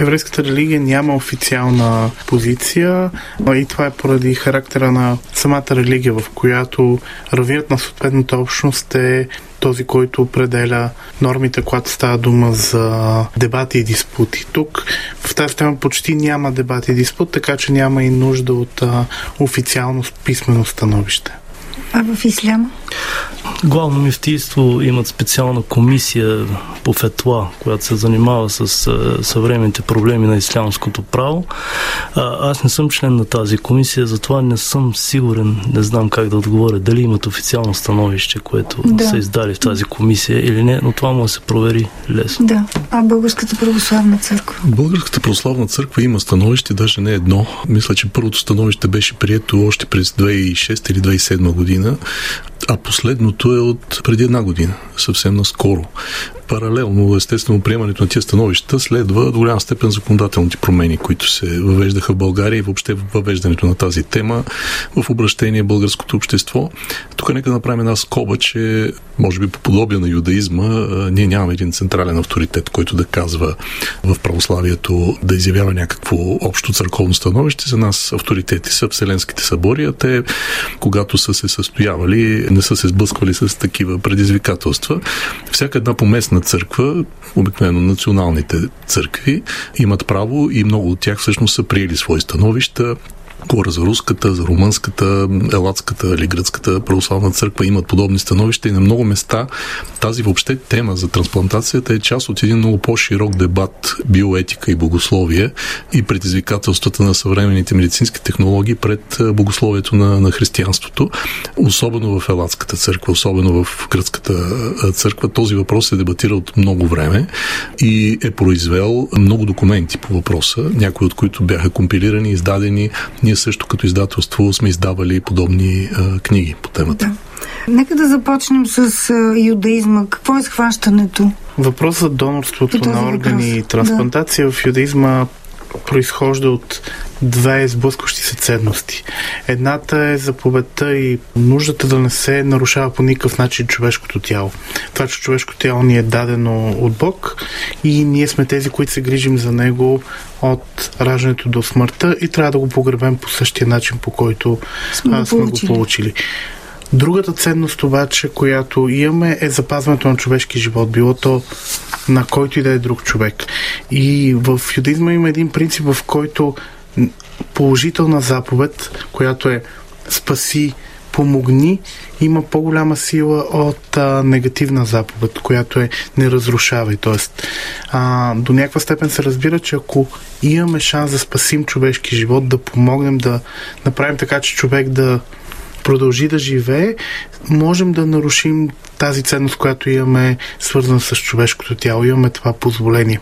еврейската религия няма официална позиция и това е поради характера на самата религия, в която равият на съответната общност е този, който определя нормите, когато става дума за дебати и диспути. Тук в тази тема почти няма дебати и диспут, така че няма и нужда от а, официално писмено становище. А в исляма? Главно мифтийство имат специална комисия по фетла, която се занимава с съвременните проблеми на ислямското право. А, аз не съм член на тази комисия, затова не съм сигурен, не знам как да отговоря, дали имат официално становище, което да. са издали в тази комисия или не, но това може да се провери лесно. Да. А Българската православна църква? Българската православна църква има становище, даже не едно. Мисля, че първото становище беше прието още през 2006 или 2007 година а последното е от преди една година, съвсем наскоро паралелно, естествено, приемането на тия становища следва до голяма степен законодателните промени, които се въвеждаха в България и въобще въвеждането на тази тема в обращение българското общество. Тук нека направим една скоба, че може би по подобие на юдаизма, ние нямаме един централен авторитет, който да казва в православието да изявява някакво общо църковно становище. За нас авторитети са Вселенските събори, а те, когато са се състоявали, не са се сблъсквали с такива предизвикателства. Всяка една поместна на църква, обикновено националните църкви, имат право и много от тях всъщност са приели свои становища, Говоря за руската, за румънската, елатската или гръцката православна църква имат подобни становища и на много места тази въобще тема за трансплантацията е част от един много по-широк дебат биоетика и богословие и предизвикателствата на съвременните медицински технологии пред богословието на, на християнството, особено в елатската църква, особено в гръцката църква. Този въпрос се дебатира от много време и е произвел много документи по въпроса, някои от които бяха компилирани, издадени ние също като издателство сме издавали подобни а, книги по темата. Да. Нека да започнем с а, юдаизма. Какво е схващането? Въпросът за донорството на органи и трансплантация да. в юдаизма произхожда от две сблъскващи се ценности. Едната е заповедта и нуждата да не се нарушава по никакъв начин човешкото тяло. Това, че човешкото тяло ни е дадено от Бог и ние сме тези, които се грижим за него от раждането до смъртта и трябва да го погребем по същия начин, по който сме, сме го получили. Другата ценност обаче, която имаме е запазването на човешки живот, било то на който и да е друг човек. И в юдаизма има един принцип, в който положителна заповед, която е спаси, помогни, има по-голяма сила от а, негативна заповед, която е не разрушавай. Тоест, а, до някаква степен се разбира, че ако имаме шанс да спасим човешки живот, да помогнем да направим така, че човек да продължи да живее, можем да нарушим тази ценност, която имаме, свързана с човешкото тяло. Имаме това позволение.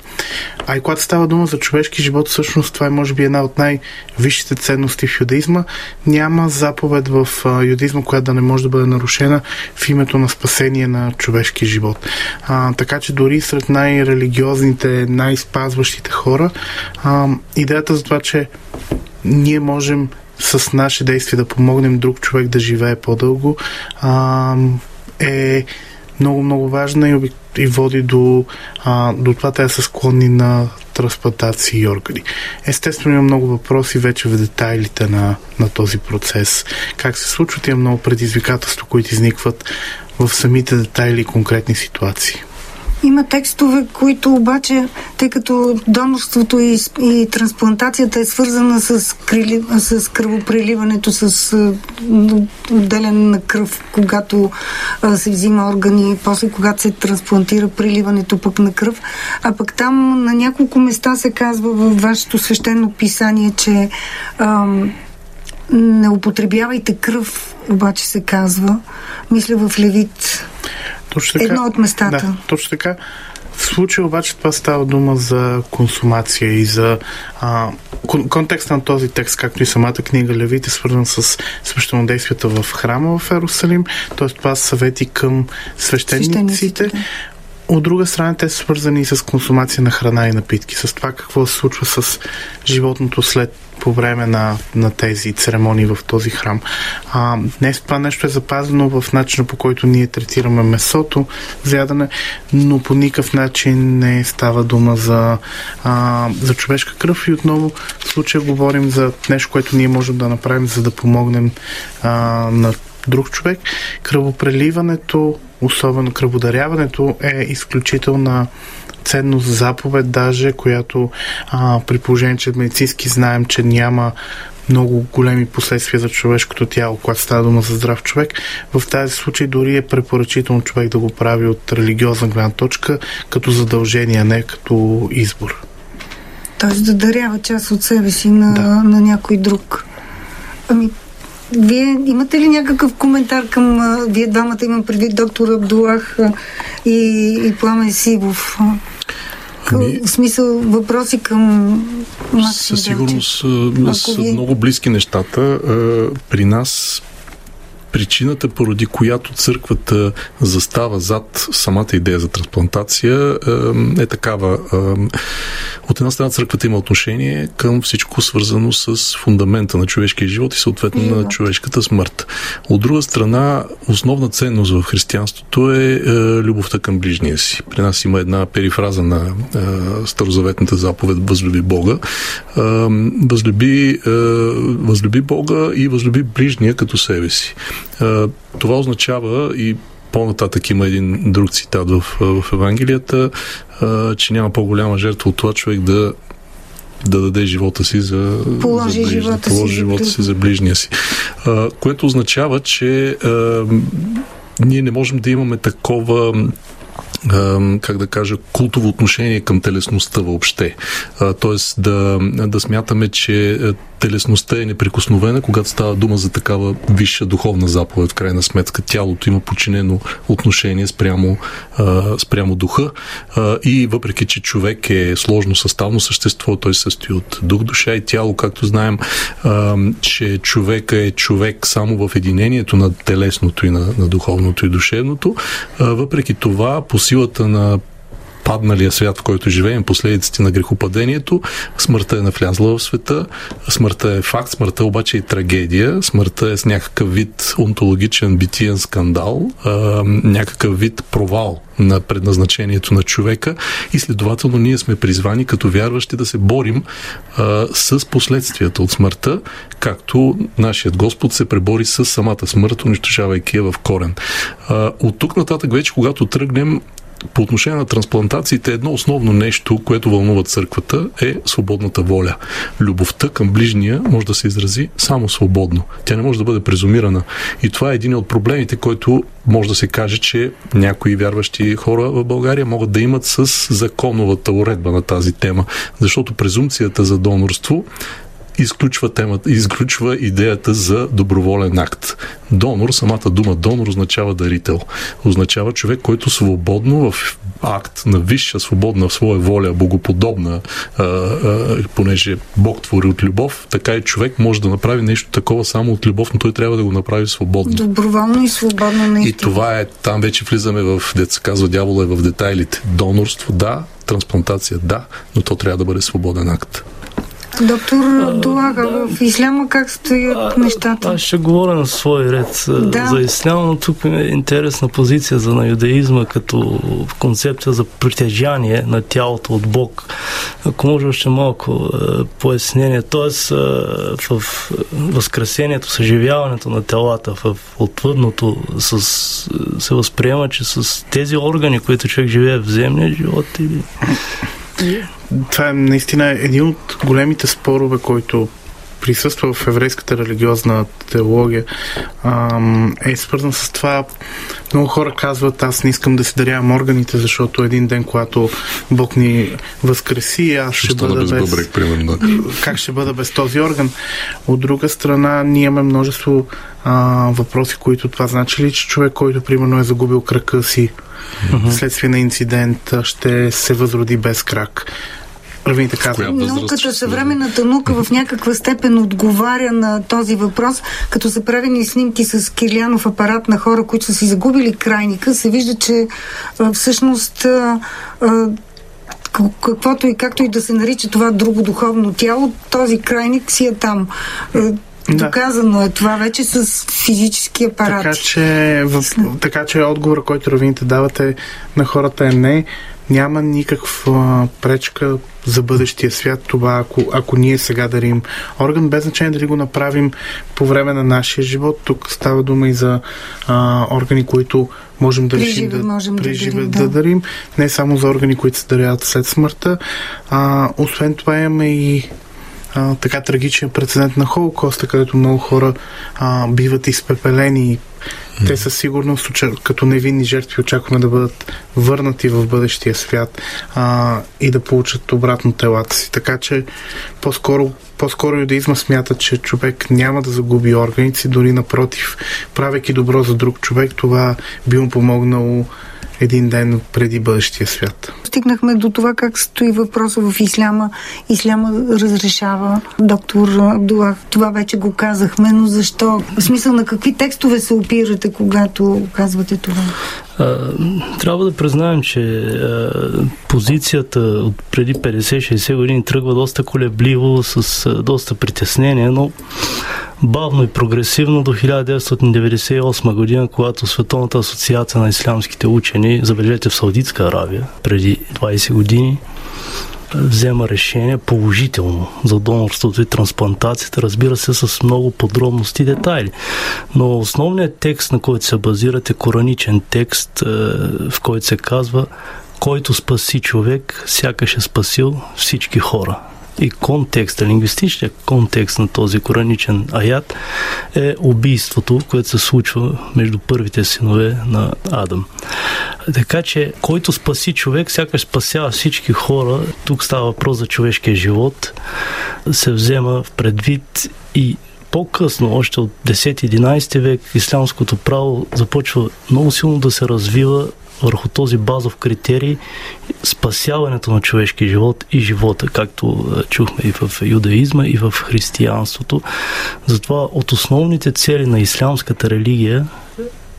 А и когато става дума за човешки живот, всъщност това е може би една от най-висшите ценности в юдаизма. Няма заповед в юдаизма, която да не може да бъде нарушена в името на спасение на човешки живот. А, така че дори сред най-религиозните, най-спазващите хора, а, идеята за това, че ние можем с наши действия да помогнем друг човек да живее по-дълго, а, е много, много важна и, и води до, а, до това те са склонни на трансплантации и органи. Естествено има много въпроси вече в детайлите на, на този процес. Как се случват, има много предизвикателства, които изникват в самите детайли и конкретни ситуации. Има текстове, които обаче, тъй като донорството и, и трансплантацията е свързана с, крили, с кръвопреливането, с отделяне на кръв, когато а, се взима органи, после когато се трансплантира преливането пък на кръв. А пък там на няколко места се казва във вашето свещено писание, че а, не употребявайте кръв, обаче се казва. Мисля в Левит точно така. Едно от местата. Да, точно така. В случая обаче това става дума за консумация и за а, контекста на този текст, както и самата книга Левит е свързан с свещенодействията в храма в Ерусалим, т.е. това са съвети към свещениците. От друга страна, те са свързани и с консумация на храна и напитки, с това какво се случва с животното след по време на, на тези церемонии в този храм. А, днес това нещо е запазено в начина по който ние третираме месото за ядене, но по никакъв начин не става дума за, а, за човешка кръв и отново в случая говорим за нещо, което ние можем да направим, за да помогнем а, на друг човек. Кръвопреливането, особено кръводаряването е изключителна ценност заповед, даже която а, при положение, че медицински знаем, че няма много големи последствия за човешкото тяло, когато става дума за здрав човек. В тази случай дори е препоръчително човек да го прави от религиозна гледна точка, като задължение, не като избор. Тоест да дарява част от себе си на, да. на някой друг. Ами, вие имате ли някакъв коментар към вие двамата, имам предвид доктор Абдулах и, и Пламен Сивов? Ами, в смисъл въпроси към Максим Със сигурност са ви... много близки нещата. При нас причината, поради която църквата застава зад самата идея за трансплантация, е такава. От една страна църквата има отношение към всичко свързано с фундамента на човешкия живот и съответно на човешката смърт. От друга страна, основна ценност в християнството е, е любовта към ближния си. При нас има една перифраза на е, старозаветната заповед Възлюби Бога. Възлюби, е, възлюби Бога и възлюби ближния като себе си. Е, това означава и по-нататък има един друг цитат в, в Евангелията, че няма по-голяма жертва от това човек да да даде живота си за, положи за, живота, положи си, живота си за ближния си. А, което означава, че а, ние не можем да имаме такова как да кажа, култово отношение към телесността въобще. Тоест да, да смятаме, че телесността е неприкосновена, когато става дума за такава висша духовна заповед. В крайна сметка тялото има починено отношение спрямо, спрямо духа и въпреки, че човек е сложно съставно същество, той състои от дух, душа и тяло, както знаем, че човека е човек само в единението на телесното и на, на духовното и душевното. Въпреки това, по силата на падналия свят, в който живеем, последиците на грехопадението, смъртта е навлязла в света, смъртта е факт, смъртта обаче е трагедия, смъртта е с някакъв вид онтологичен битиен скандал, някакъв вид провал на предназначението на човека и следователно ние сме призвани като вярващи да се борим а, с последствията от смъртта, както нашият Господ се пребори с самата смърт, унищожавайки я в корен. А, от тук нататък вече, когато тръгнем по отношение на трансплантациите, едно основно нещо, което вълнува църквата е свободната воля. Любовта към ближния може да се изрази само свободно. Тя не може да бъде презумирана. И това е един от проблемите, който може да се каже, че някои вярващи хора в България могат да имат с законовата уредба на тази тема. Защото презумцията за донорство изключва темата, изключва идеята за доброволен акт. Донор, самата дума донор означава дарител. Означава човек, който свободно в акт на висша свободна в своя воля, богоподобна, а, а, понеже Бог твори от любов, така и човек може да направи нещо такова само от любов, но той трябва да го направи свободно. Доброволно и свободно наистина. И това е, там вече влизаме в, деца казва, дявола е в детайлите. Донорство, да, трансплантация, да, но то трябва да бъде свободен акт. Доктор Долага, да, в исляма как стоят а, нещата? Аз ще говоря на свой ред да. за исляма, но тук е интересна позиция за на юдаизма като концепция за притежание на тялото от Бог. Ако може още малко пояснение. Тоест в възкресението, съживяването на телата, в отвъдното с, се възприема, че с тези органи, които човек живее в земния живот или това е наистина един от големите спорове, който присъства в еврейската религиозна теология, е свързан с това. Много хора казват, аз не искам да си дарявам органите, защото един ден, когато Бог ни възкреси, аз ще, ще бъда без... без... Бъбрек, примерно. Как ще бъда без този орган? От друга страна, ние имаме множество а, въпроси, които това значи ли, че човек, който примерно е загубил крака си, uh-huh. следствие на инцидент ще се възроди без крак. Казва. Науката, съвременната наука в някаква степен отговаря на този въпрос, като са правени снимки с кирлянов апарат на хора, които са си загубили крайника, се вижда, че всъщност каквото и както и да се нарича това друго духовно тяло, този крайник си е там. Е, Доказано е това вече с физически апарат. Така че, в, така че отговора, който равините давате на хората е не. Няма никаква пречка за бъдещия свят това, ако, ако ние сега дарим орган, без значение дали го направим по време на нашия живот. Тук става дума и за а, органи, които можем да решим да, можем да, дарим, да. да дарим. Не само за органи, които се даряват след смъртта. А, освен това имаме и а, така трагичен прецедент на Холокоста, където много хора а, биват изпепелени. Те със сигурност, като невинни жертви, очакваме да бъдат върнати в бъдещия свят а, и да получат обратно телата си. Така че по-скоро, по-скоро юдаизма смята, че човек няма да загуби органите си, дори напротив, правейки добро за друг човек, това би му помогнало един ден преди бъдещия свят. Стигнахме до това как стои въпроса в исляма. Исляма разрешава доктор Абдулах. Това вече го казахме, но защо? В смисъл на какви текстове се опирате, когато казвате това? Трябва да признаем, че позицията от преди 50-60 години тръгва доста колебливо, с доста притеснение, но бавно и прогресивно до 1998 година, когато Световната асоциация на ислямските учени, забележете в Саудитска Аравия, преди 20 години, взема решение положително за донорството и трансплантацията, разбира се, с много подробности и детайли. Но основният текст, на който се базират е кораничен текст, е, в който се казва който спаси човек, сякаш е спасил всички хора и контекста, лингвистичният контекст на този кораничен аят е убийството, което се случва между първите синове на Адам. Така че, който спаси човек, сякаш спасява всички хора. Тук става въпрос за човешкия живот. Се взема в предвид и по-късно, още от 10-11 век, ислямското право започва много силно да се развива върху този базов критерий спасяването на човешки живот и живота, както е, чухме и в юдаизма, и в християнството. Затова от основните цели на ислямската религия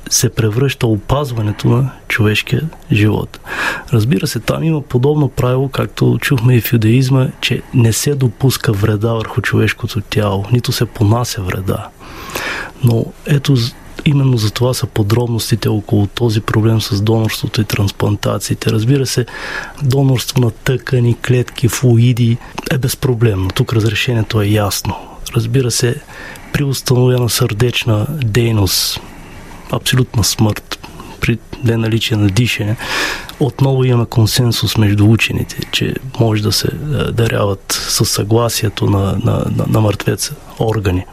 се превръща опазването на човешкия живот. Разбира се, там има подобно правило, както чухме и в юдаизма, че не се допуска вреда върху човешкото тяло, нито се понася вреда. Но ето именно за това са подробностите около този проблем с донорството и трансплантациите. Разбира се, донорство на тъкани, клетки, флуиди е безпроблемно. Тук разрешението е ясно. Разбира се, при установена сърдечна дейност, абсолютна смърт, при неналичие на дишане, отново имаме консенсус между учените, че може да се е, даряват със съгласието на, на, на, на мъртвеца органи.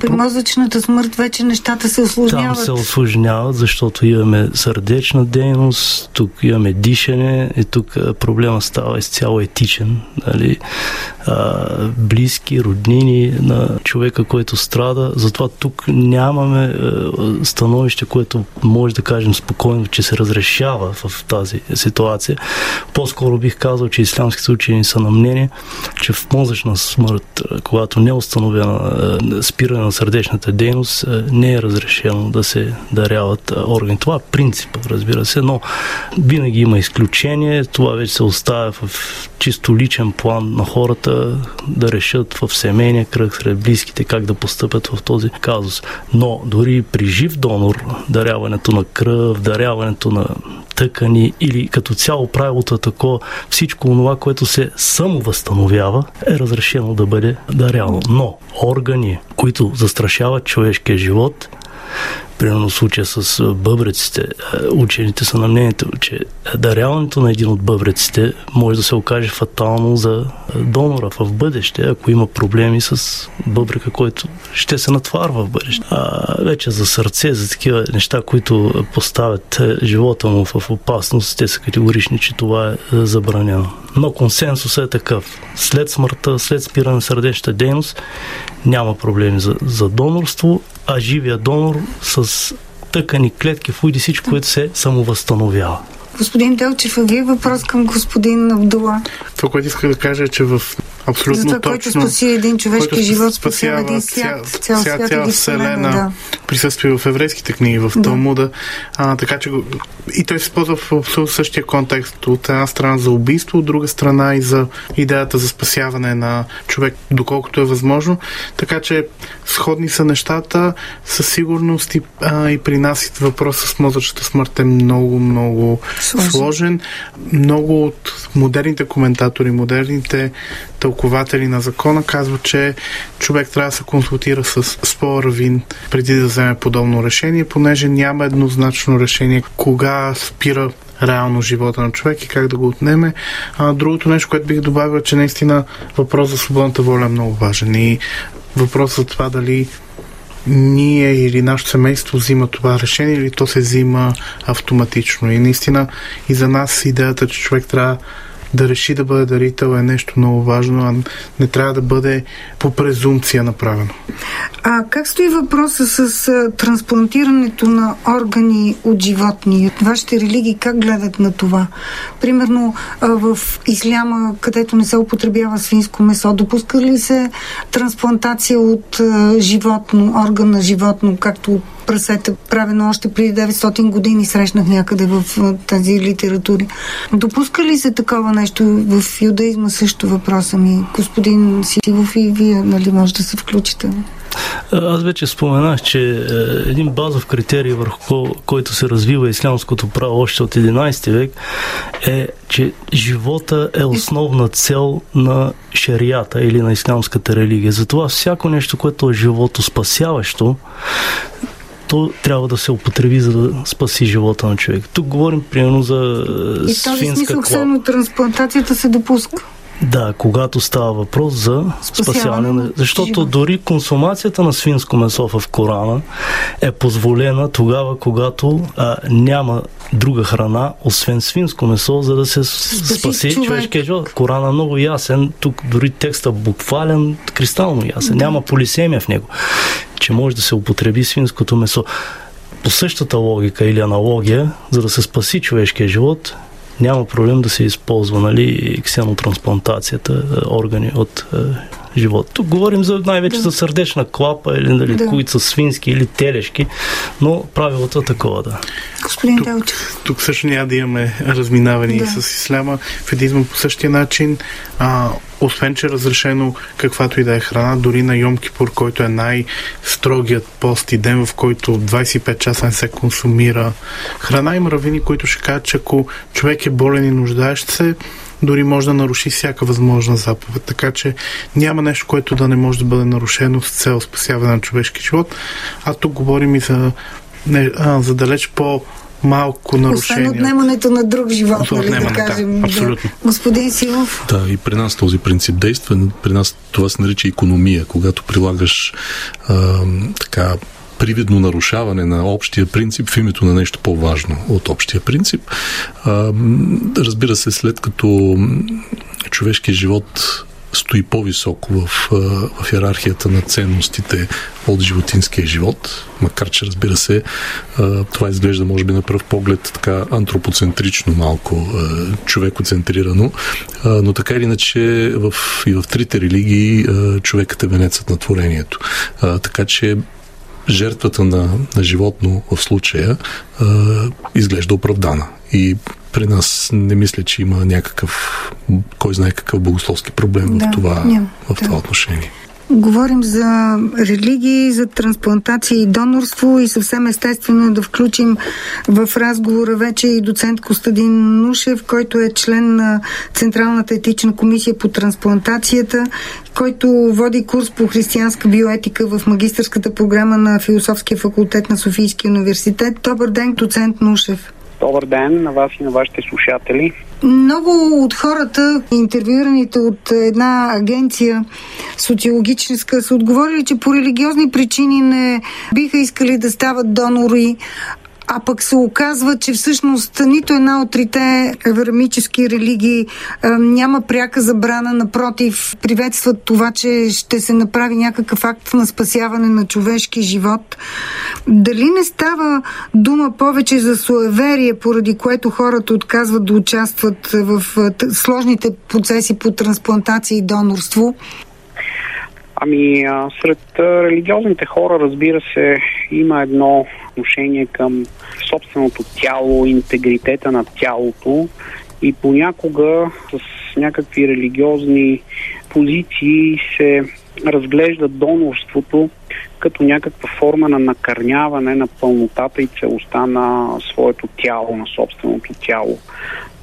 При мозъчната смърт вече нещата се осложняват. Там се осложняват, защото имаме сърдечна дейност, тук имаме дишане и тук е, проблема става изцяло етичен. Нали? А, близки, роднини на човека, който страда. Затова тук нямаме е, становище, което може да кажем спокойно, че се разрешава в тази ситуация. По-скоро бих казал, че ислямските учени са на мнение, че в мозъчна смърт, когато не е установена спиране на сърдечната дейност, не е разрешено да се даряват органи. Това е принцип, разбира се, но винаги има изключение. Това вече се оставя в чисто личен план на хората да решат в семейния кръг сред близките как да постъпят в този казус. Но дори при жив донор, даряването на кръв, даряването на тъкани или като цяло правилото е такова, всичко това, което се само възстановява, е разрешено да бъде даряно. Но органи, които застрашават човешкия живот, примерно случая с бъбреците, учените са на мнението, че даряването на един от бъбреците може да се окаже фатално за донора в бъдеще, ако има проблеми с бъбрека, който ще се натварва в бъдеще. А вече за сърце, за такива неща, които поставят живота му в опасност, те са категорични, че това е забранено. Но консенсусът е такъв. След смъртта, след спиране на сърдечната дейност, няма проблеми за, за донорство, а живия донор с тъкани, клетки, фуиди, всичко, което се самовъзстановява. Господин Делчев, а вие въпрос към господин Абдула? Това, което исках да кажа е, че в Абсолютно За това, точно. който спаси един човешки който живот, спасява един свят, ця- цял ця- свят цяла или вселена, да. присъства в еврейските книги, в Да. Талмуда. А, така че го- и той се използва в абсолютно същия контекст. От една страна за убийство, от друга страна и за идеята за спасяване на човек, доколкото е възможно. Така че сходни са нещата. Със сигурност и, а, и при нас и въпросът с мозъчната смърт е много, много Сложен. сложен. Много от модерните коментатори, модерните тълкователи на закона казват, че човек трябва да се консултира с споравин преди да вземе подобно решение, понеже няма еднозначно решение кога спира реално живота на човек и как да го отнеме. А, другото нещо, което бих добавил, е, че наистина въпрос за свободната воля е много важен и въпрос за това дали ние или нашето семейство взима това решение или то се взима автоматично. И наистина и за нас идеята, че човек трябва да реши да бъде дарител е нещо много важно, а не трябва да бъде по презумпция направено. А как стои въпроса с трансплантирането на органи от животни? Вашите религии как гледат на това? Примерно в исляма, където не се употребява свинско месо, допуска ли се трансплантация от животно, орган на животно, както прасета, правено още преди 900 години, срещнах някъде в тази литератури. Допуска ли се такова нещо в юдаизма също въпроса ми? Господин Сивов и вие, нали, може да се включите? Аз вече споменах, че е, един базов критерий, върху ко- който се развива ислямското право още от 11 век, е, че живота е основна цел на шарията или на ислямската религия. Затова всяко нещо, което е живото спасяващо, то трябва да се употреби, за да спаси живота на човек. Тук говорим примерно за е, И в този смисъл, клап. само трансплантацията се допуска. Да, когато става въпрос за Спасяване спасяване на. Защото дори консумацията на свинско месо в Корана е позволена тогава, когато а, няма друга храна, освен свинско месо, за да се Спаси спаси човек. човешкия живот. Корана е много ясен, тук дори текста буквален, кристално ясен. Няма полисемия в него, че може да се употреби свинското месо. По същата логика или аналогия, за да се спаси човешкия живот, няма проблем да се използва нали, ксенотрансплантацията, е, органи от е, живот. Тук говорим за най-вече Да. за сърдечна клапа или нали, Да. които са свински или телешки, но правилото е такова, да. Господин Тук- Делчев. Тук също няма да имаме разминаване Да. да. с исляма. В едизма по същия начин, а, освен че е разрешено каквато и да е храна, дори на Йом Кипур, който е най-строгият пост и ден, в който 25 часа не се консумира храна, има равини, които ще кажат, че ако човек е болен и нуждаещ се, дори може да наруши всяка възможна заповед. Така че няма нещо, което да не може да бъде нарушено с цел спасяване на човешки живот. А тук говорим и за, не, а, за далеч по малко Освен нарушения. отнемането на друг живот, Освен нали да отнемане, да, кажем. абсолютно. Господин Силов, Да, и при нас този принцип действа. При нас това се нарича економия, когато прилагаш а, така привидно нарушаване на общия принцип в името на нещо по-важно от общия принцип. Разбира се, след като човешкият живот стои по-високо в, в иерархията на ценностите от животинския живот, макар че разбира се това изглежда може би на пръв поглед така антропоцентрично малко човекоцентрирано, но така или иначе в, и в трите религии човекът е венецът на творението. Така че жертвата на, на животно в случая а, изглежда оправдана. И при нас не мисля, че има някакъв, кой знае какъв богословски проблем Да, в, това, няма, в да. това отношение. Говорим за религии, за трансплантация и донорство и съвсем естествено е да включим в разговора вече и доцент Костадин Нушев, който е член на Централната етична комисия по трансплантацията, който води курс по християнска биоетика в магистърската програма на Философския факултет на Софийския университет. Добър ден, доцент Нушев. Добър ден на вас и на вашите слушатели. Много от хората, интервюираните от една агенция социологическа, са отговорили, че по религиозни причини не биха искали да стават донори. А пък се оказва, че всъщност нито една от трите аврамически религии а, няма пряка забрана, напротив, приветстват това, че ще се направи някакъв акт на спасяване на човешки живот. Дали не става дума повече за суеверие, поради което хората отказват да участват в сложните процеси по трансплантация и донорство? Ами, сред религиозните хора, разбира се, има едно отношение към собственото тяло, интегритета на тялото и понякога с някакви религиозни позиции се разглежда донорството като някаква форма на накърняване на пълнотата и целостта на своето тяло, на собственото тяло.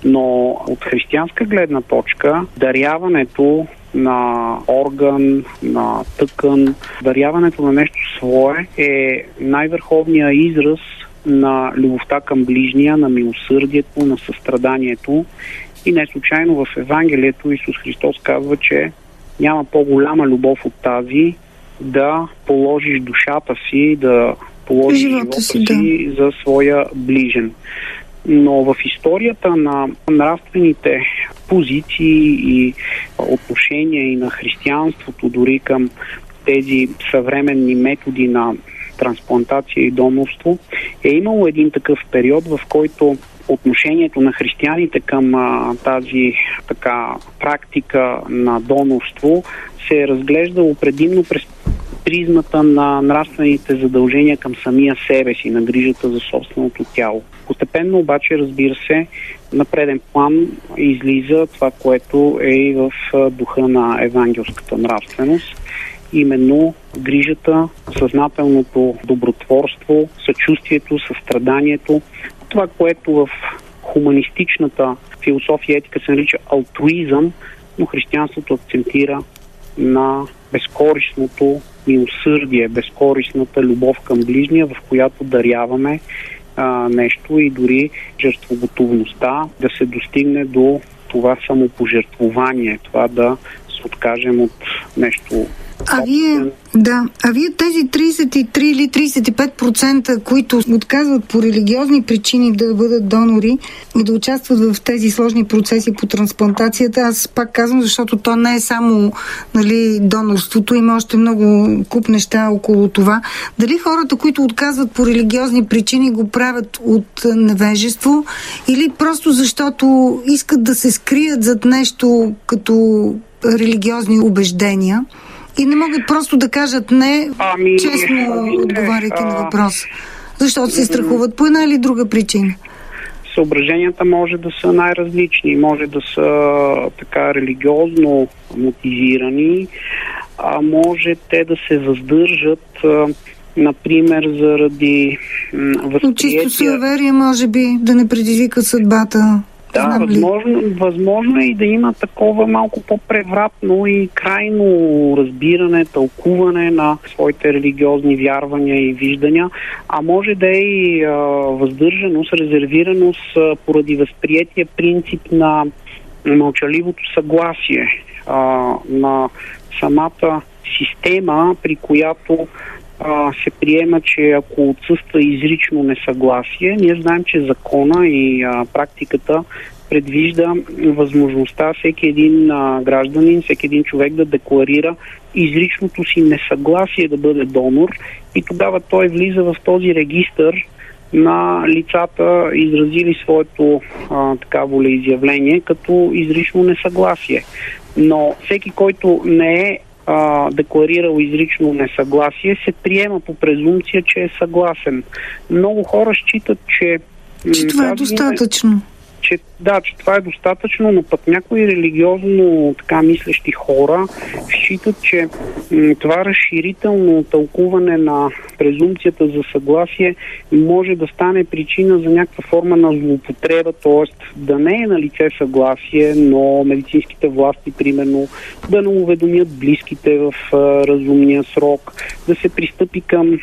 Но от християнска гледна точка, даряването на орган, на тъкан, даряването на нещо свое е най-върховният израз на любовта към ближния, на милосърдието, на състраданието. И не случайно в Евангелието Исус Христос казва, че няма по-голяма любов от тази да положиш душата си, да положиш живота, живота си, си да. за своя ближен. Но в историята на нравствените позиции и отношения и на християнството, дори към тези съвременни методи на трансплантация и донорство, е имало един такъв период, в който отношението на християните към а, тази така практика на донорство се е разглеждало предимно през призмата на нравствените задължения към самия себе си, на грижата за собственото тяло. Постепенно обаче, разбира се, на преден план излиза това, което е и в духа на евангелската нравственост именно грижата, съзнателното добротворство, съчувствието, състраданието, това, което в хуманистичната философия етика се нарича алтруизъм, но християнството акцентира на безкорисното милосърдие, безкорисната любов към ближния, в която даряваме а, нещо и дори жертвоготовността да се достигне до това самопожертвование, това да се откажем от нещо а вие, да, а вие тези 33 или 35%, които отказват по религиозни причини да бъдат донори и да участват в тези сложни процеси по трансплантацията, аз пак казвам, защото то не е само нали, донорството, има още много куп неща около това. Дали хората, които отказват по религиозни причини, го правят от невежество или просто защото искат да се скрият зад нещо като религиозни убеждения? И не могат просто да кажат не, ами, честно ами, отговаряйки а... на въпрос. Защото се страхуват по една или друга причина. Съображенията може да са най-различни. Може да са така религиозно мотивирани, а може те да се въздържат например, заради възприятие... Чисто суеверие, може би, да не предизвика съдбата да, възможно, възможно е и да има такова малко по-превратно и крайно разбиране, тълкуване на своите религиозни вярвания и виждания, а може да е и а, въздържаност, резервираност а, поради възприятие принцип на мълчаливото съгласие а, на самата система, при която а, се приема, че ако отсъства изрично несъгласие, ние знаем, че закона и а, практиката предвижда възможността всеки един а, гражданин, всеки един човек да декларира изричното си несъгласие да бъде донор и тогава той влиза в този регистър на лицата, изразили своето а, така волеизявление като изрично несъгласие. Но всеки, който не е а, декларирал изрично несъгласие, се приема по презумпция, че е съгласен. Много хора считат, че... Че това е достатъчно че да, че това е достатъчно, но пък някои религиозно така мислещи хора считат, че м- това разширително тълкуване на презумпцията за съгласие може да стане причина за някаква форма на злоупотреба, т.е. да не е на лице съгласие, но медицинските власти, примерно, да не уведомят близките в а, разумния срок, да се пристъпи към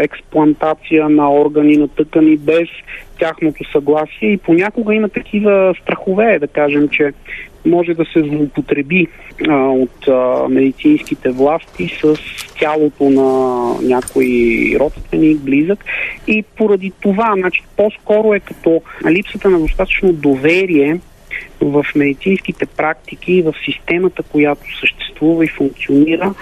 експлантация на органи на тъкани без тяхното съгласие и понякога има такива страхове, да кажем, че може да се злоупотреби а, от а, медицинските власти с тялото на някой родственик, близък. И поради това, значи, по-скоро е като липсата на достатъчно доверие в медицинските практики, в системата, която съществува и функционира,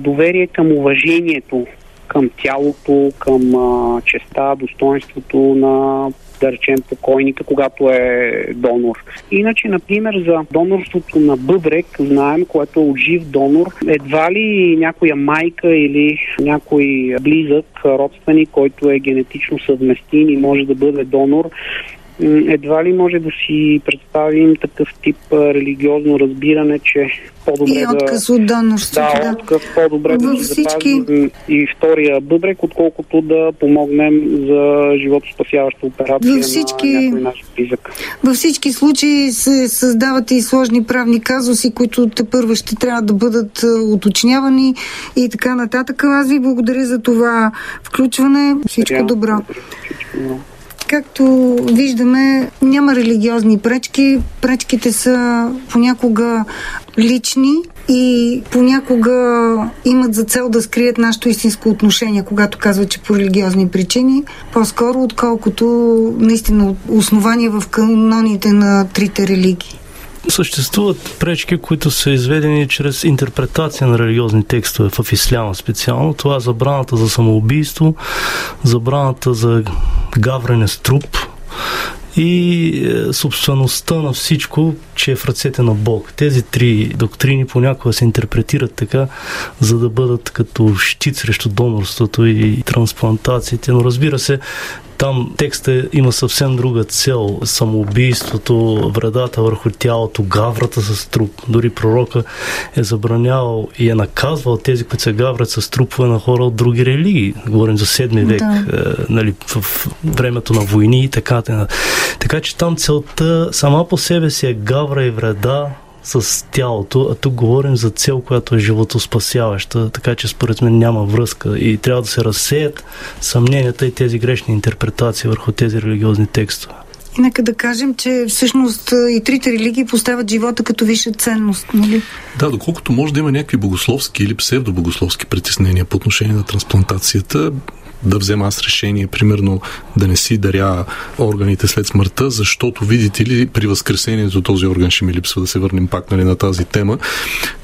доверие към уважението към тялото, към а, честа, достоинството на да речем покойника, когато е донор. Иначе, например, за донорството на бъбрек, знаем, което е от жив донор, едва ли някоя майка или някой близък родственик, който е генетично съвместим и може да бъде донор, едва ли може да си представим такъв тип религиозно разбиране, че по-добре и отказ да... от донорството. Да, да. отказ по-добре Във да всички... и втория бъбрек, отколкото да помогнем за животоспасяваща операция Във всички... на някой наш близък. Във всички случаи се създават и сложни правни казуси, които те първо ще трябва да бъдат уточнявани и така нататък. Аз ви благодаря за това включване. Всичко добро. Всичко Както виждаме, няма религиозни пречки. Пречките са понякога лични и понякога имат за цел да скрият нашето истинско отношение, когато казват, че по религиозни причини, по-скоро, отколкото наистина основания в каноните на трите религии. Съществуват пречки, които са изведени чрез интерпретация на религиозни текстове в исляма специално. Това е забраната за самоубийство, забраната за гаврене с труп и е, собствеността на всичко, че е в ръцете на Бог. Тези три доктрини понякога се интерпретират така, за да бъдат като щит срещу донорството и трансплантациите, но разбира се, там текста има съвсем друга цел. Самоубийството, вредата върху тялото, гаврата с труп. Дори пророка е забранявал и е наказвал тези, които се гаврат с трупове на хора от други религии. Говорим за 7 век, да. е, нали, в времето на войни и така. Така че там целта сама по себе си е гавра и вреда с тялото, а тук говорим за цел, която е животоспасяваща, така че според мен няма връзка и трябва да се разсеят съмненията и тези грешни интерпретации върху тези религиозни текстове. И нека да кажем, че всъщност и трите религии поставят живота като висша ценност, нали? Да, доколкото може да има някакви богословски или псевдобогословски притеснения по отношение на трансплантацията, да взема аз решение, примерно да не си даря органите след смъртта, защото видите ли при възкресението този орган ще ми липсва да се върнем пак нали, на тази тема.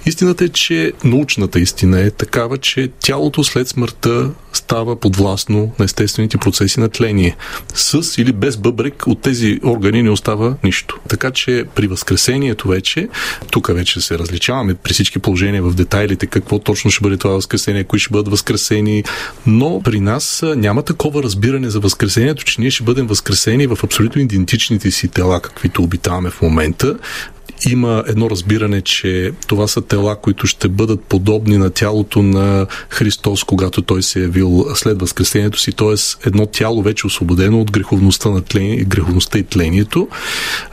Истината е, че научната истина е такава, че тялото след смъртта става подвластно на естествените процеси на тление. С или без бъбрек от тези органи не остава нищо. Така че при възкресението вече, тук вече се различаваме при всички положения в детайлите, какво точно ще бъде това възкресение, кои ще бъдат възкресени, но при нас няма такова разбиране за възкресението, че ние ще бъдем възкресени в абсолютно идентичните си тела, каквито обитаваме в момента има едно разбиране, че това са тела, които ще бъдат подобни на тялото на Христос, когато той се е явил след възкресението си, т.е. едно тяло вече освободено от греховността, на тление, греховността и тлението,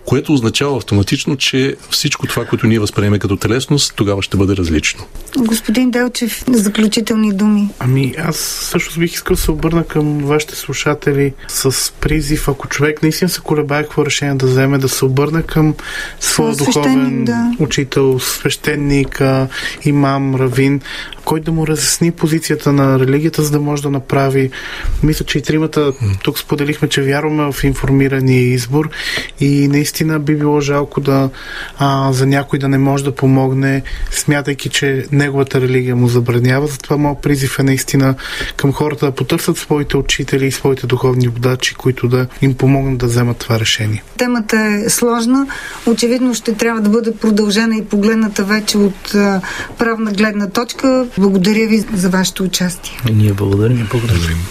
което означава автоматично, че всичко това, което ние възприемем като телесност, тогава ще бъде различно. Господин Делчев, заключителни думи. Ами аз също бих искал да се обърна към вашите слушатели с призив, ако човек наистина се колебае какво решение да вземе, да се обърне към своя духовен да. учител, свещеник, имам, равин, който да му разясни позицията на религията, за да може да направи. Мисля, че и тримата тук споделихме, че вярваме в информирания избор и наистина би било жалко да а, за някой да не може да помогне, смятайки, че неговата религия му забранява. Затова моят призив е наистина към хората да потърсят своите учители и своите духовни водачи, които да им помогнат да вземат това решение. Темата е сложна. Очевидно ще трябва да бъде продължена и погледната вече от правна гледна точка. Благодаря ви за вашето участие. Ние благодарим благодарим.